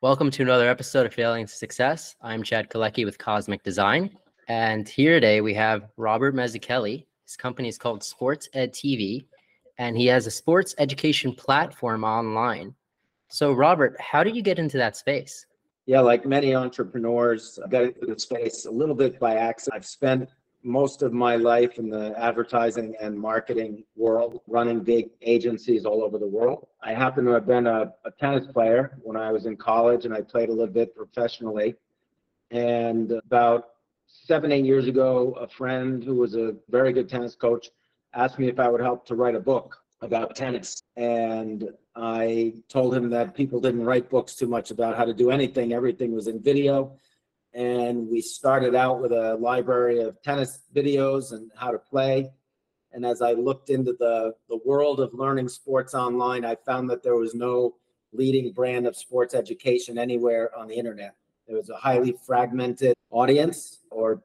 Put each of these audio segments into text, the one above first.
Welcome to another episode of Failing to Success. I'm Chad Kaleky with Cosmic Design. And here today we have Robert Mazzucchelli. His company is called Sports Ed TV, and he has a sports education platform online. So, Robert, how did you get into that space? Yeah, like many entrepreneurs, I got into the space a little bit by accident. I've spent most of my life in the advertising and marketing world, running big agencies all over the world. I happen to have been a, a, tennis player when I was in college, and I played a little bit professionally. And about seven, eight years ago, a friend who was a very good tennis coach asked me if I would help to write a book about tennis. And I told him that people didn't write books too much about how to do anything, everything was in video and we started out with a library of tennis videos and how to play. And as I looked into the, the world of learning sports online, I found that there was no leading brand of sports education anywhere on the internet. There was a highly fragmented audience or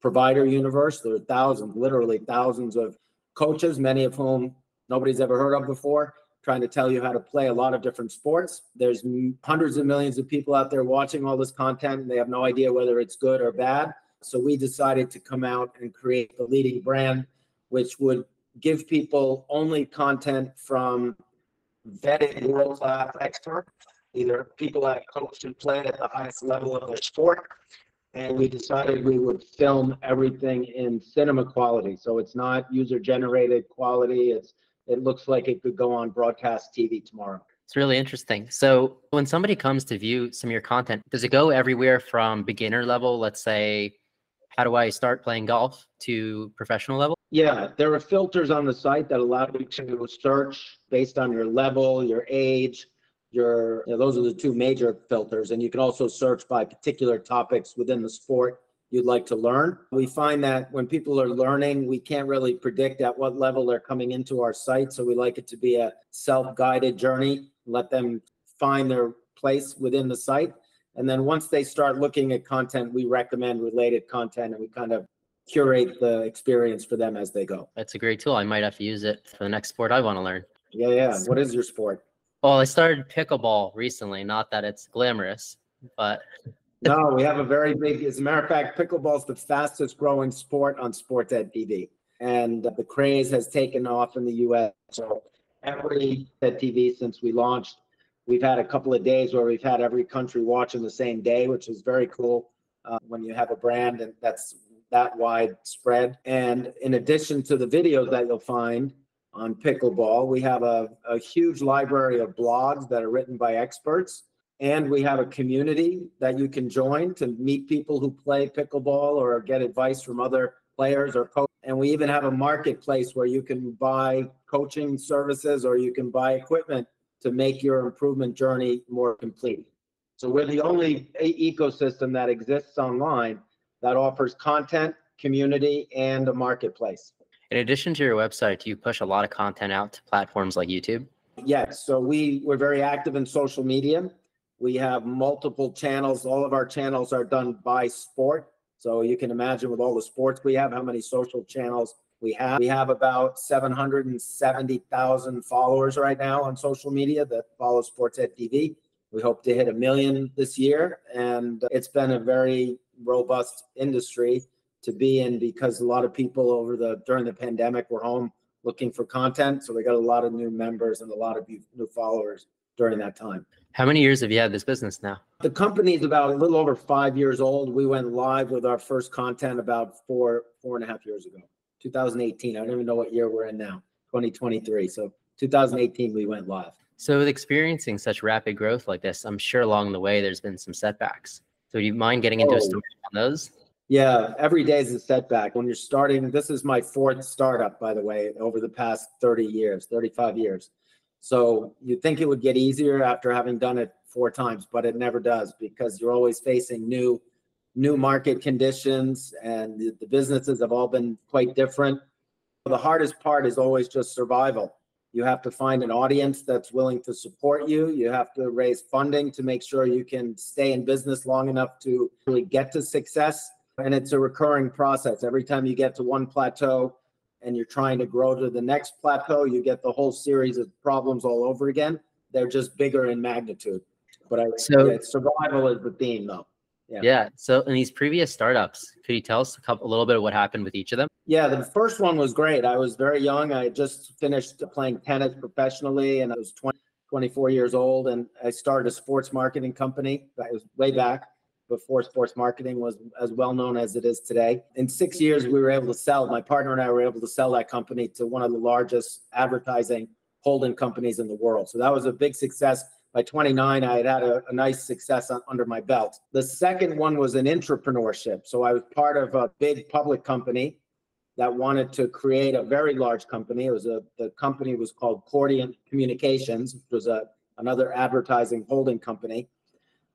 provider universe. There were thousands, literally thousands of coaches, many of whom nobody's ever heard of before trying to tell you how to play a lot of different sports. There's hundreds of millions of people out there watching all this content and they have no idea whether it's good or bad. So we decided to come out and create the leading brand, which would give people only content from vetted world class experts, either people that coach and play at the highest level of their sport. And we decided we would film everything in cinema quality. So it's not user generated quality. It's it looks like it could go on broadcast TV tomorrow. It's really interesting. So when somebody comes to view some of your content, does it go everywhere from beginner level, let's say, how do I start playing golf to professional level? Yeah, there are filters on the site that allow you to search based on your level, your age, your you know, those are the two major filters and you can also search by particular topics within the sport you'd like to learn. We find that when people are learning, we can't really predict at what level they're coming into our site. So we like it to be a self guided journey, let them find their place within the site. And then once they start looking at content, we recommend related content and we kind of curate the experience for them as they go. That's a great tool. I might have to use it for the next sport I want to learn. Yeah, yeah. What is your sport? Well, I started pickleball recently. Not that it's glamorous, but no, we have a very big, as a matter of fact, pickleball is the fastest growing sport on Sports Ed TV. And the craze has taken off in the US. So every Ed TV since we launched, we've had a couple of days where we've had every country watching the same day, which is very cool uh, when you have a brand and that's that widespread. And in addition to the videos that you'll find on pickleball, we have a, a huge library of blogs that are written by experts and we have a community that you can join to meet people who play pickleball or get advice from other players or coach. And we even have a marketplace where you can buy coaching services or you can buy equipment to make your improvement journey more complete. So we're the only ecosystem that exists online that offers content, community, and a marketplace. In addition to your website, do you push a lot of content out to platforms like YouTube? Yes. So we, we're very active in social media. We have multiple channels. All of our channels are done by sport. So you can imagine with all the sports we have, how many social channels we have. We have about 770,000 followers right now on social media that follow Sports Ed TV. We hope to hit a million this year. And it's been a very robust industry to be in because a lot of people over the during the pandemic were home looking for content. So we got a lot of new members and a lot of new followers during that time. How many years have you had this business now? The company is about a little over five years old. We went live with our first content about four, four and a half years ago, 2018. I don't even know what year we're in now, 2023. So 2018, we went live. So with experiencing such rapid growth like this, I'm sure along the way there's been some setbacks. So do you mind getting into oh. a story on those? Yeah, every day is a setback. When you're starting, this is my fourth startup, by the way, over the past 30 years, 35 years. So you'd think it would get easier after having done it four times, but it never does because you're always facing new new market conditions and the, the businesses have all been quite different. The hardest part is always just survival. You have to find an audience that's willing to support you. You have to raise funding to make sure you can stay in business long enough to really get to success. And it's a recurring process. Every time you get to one plateau, and you're trying to grow to the next plateau, you get the whole series of problems all over again. They're just bigger in magnitude. But I, So- yeah, survival is the theme, though. Yeah. Yeah. So in these previous startups, could you tell us a couple, a little bit of what happened with each of them? Yeah, the first one was great. I was very young. I had just finished playing tennis professionally and I was 20, 24 years old. And I started a sports marketing company. That was way back before sports marketing was as well known as it is today. In six mm-hmm. years, we were able to sell, my partner and I were able to sell that company to one of the largest advertising holding companies in the world. So that was a big success. By 29, I had had a, a nice success on, under my belt. The second one was an entrepreneurship. So I was part of a big public company that wanted to create a very large company. It was a the company was called Cordiant Communications, which was a another advertising holding company.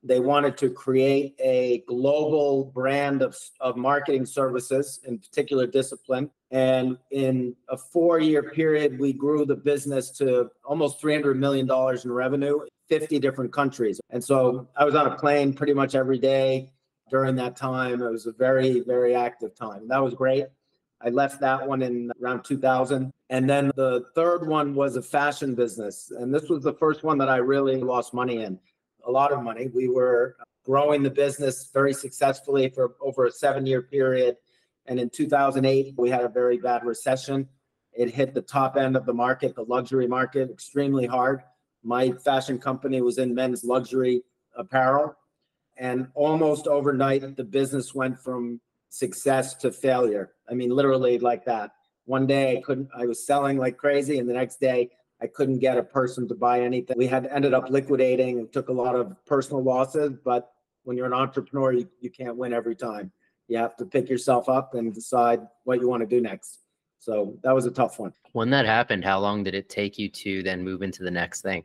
They wanted to create a global brand of, of marketing services in particular discipline. And in a four-year period, we grew the business to almost $300 million in revenue, 50 different countries. And so I was on a plane pretty much every day during that time. It was a very, very active time. That was great. I left that one in around 2000. And then the third one was a fashion business. And this was the first one that I really lost money in, a lot of money. We were uh, growing the business very successfully for over a seven year period. And in 2008, we had a very bad recession. It hit the top end of the market, the luxury market, extremely hard. My fashion company was in men's luxury apparel. And almost overnight, the business went from success to failure. I mean, literally like that. One day I couldn't, I was selling like crazy, and the next day I couldn't get a person to buy anything. We had ended up liquidating and took a lot of personal losses, but when you're an entrepreneur, you, you can't win every time. You have to pick yourself up and decide what you want to do next. So that was a tough one. When that happened, how long did it take you to then move into the next thing?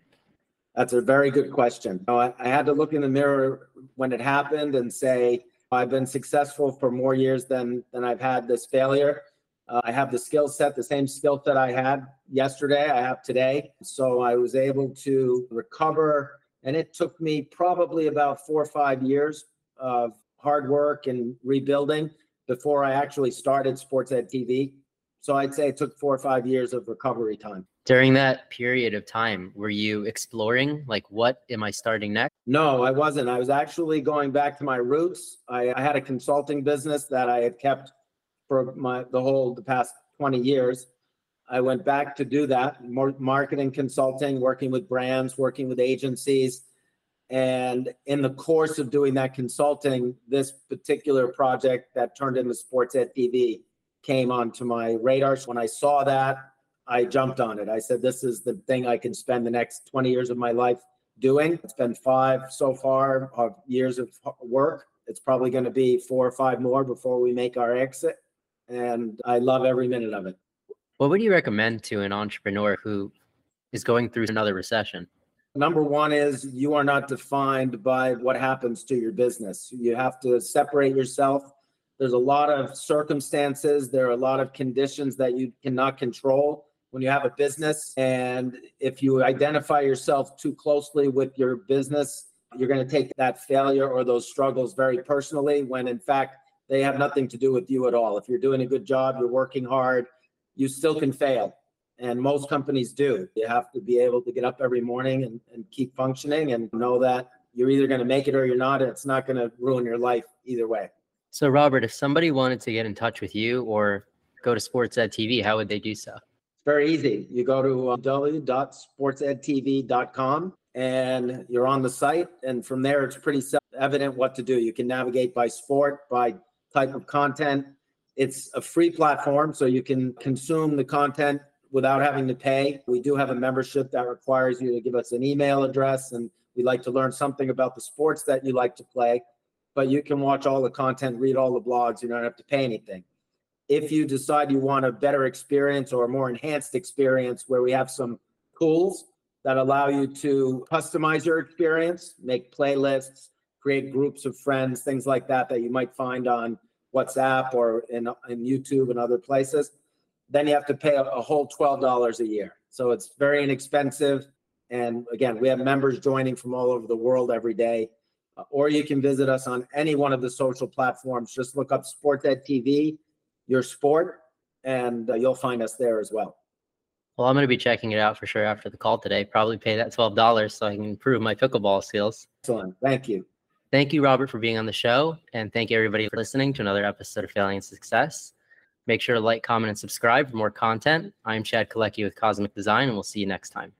That's a very good question. I, I had to look in the mirror when it happened and say, I've been successful for more years than than I've had this failure. Uh, I have the skill set, the same skill set I had yesterday, I have today. So I was able to recover, and it took me probably about four or five years of hard work and rebuilding before I actually started Sports Ed TV. So I'd say it took four or five years of recovery time. During that period of time, were you exploring like what am I starting next? No, I wasn't. I was actually going back to my roots. I, I had a consulting business that I had kept for my the whole the past 20 years. I went back to do that, more marketing consulting, working with brands, working with agencies. And in the course of doing that consulting, this particular project that turned into Sports Ed TV came onto my radar. When I saw that, I jumped on it. I said, this is the thing I can spend the next 20 years of my life doing. It's been five so far of years of work. It's probably going to be four or five more before we make our exit. And I love every minute of it. What would you recommend to an entrepreneur who is going through another recession? Number one is you are not defined by what happens to your business. You have to separate yourself. There's a lot of circumstances, there are a lot of conditions that you cannot control when you have a business. And if you identify yourself too closely with your business, you're going to take that failure or those struggles very personally when in fact they have nothing to do with you at all. If you're doing a good job, you're working hard, you still can fail. And most companies do. You have to be able to get up every morning and, and keep functioning and know that you're either going to make it or you're not. And it's not going to ruin your life either way. So, Robert, if somebody wanted to get in touch with you or go to Sports Ed TV, how would they do so? It's very easy. You go to uh, www.sportsedtv.com and you're on the site. And from there, it's pretty self evident what to do. You can navigate by sport, by type of content. It's a free platform, so you can consume the content without having to pay. We do have a membership that requires you to give us an email address, and we'd like to learn something about the sports that you like to play. But you can watch all the content, read all the blogs. You don't have to pay anything. If you decide you want a better experience or a more enhanced experience where we have some tools that allow you to customize your experience, make playlists, create groups of friends, things like that, that you might find on WhatsApp or in, in YouTube and other places, then you have to pay a, a whole $12 a year. So it's very inexpensive. And again, we have members joining from all over the world every day. Uh, or you can visit us on any one of the social platforms. Just look up Sports TV, your sport, and uh, you'll find us there as well. Well, I'm going to be checking it out for sure after the call today. Probably pay that $12 so I can improve my pickleball skills. Excellent. Thank you. Thank you, Robert, for being on the show. And thank you, everybody, for listening to another episode of Failing in Success. Make sure to like, comment, and subscribe for more content. I'm Chad Kaleky with Cosmic Design, and we'll see you next time.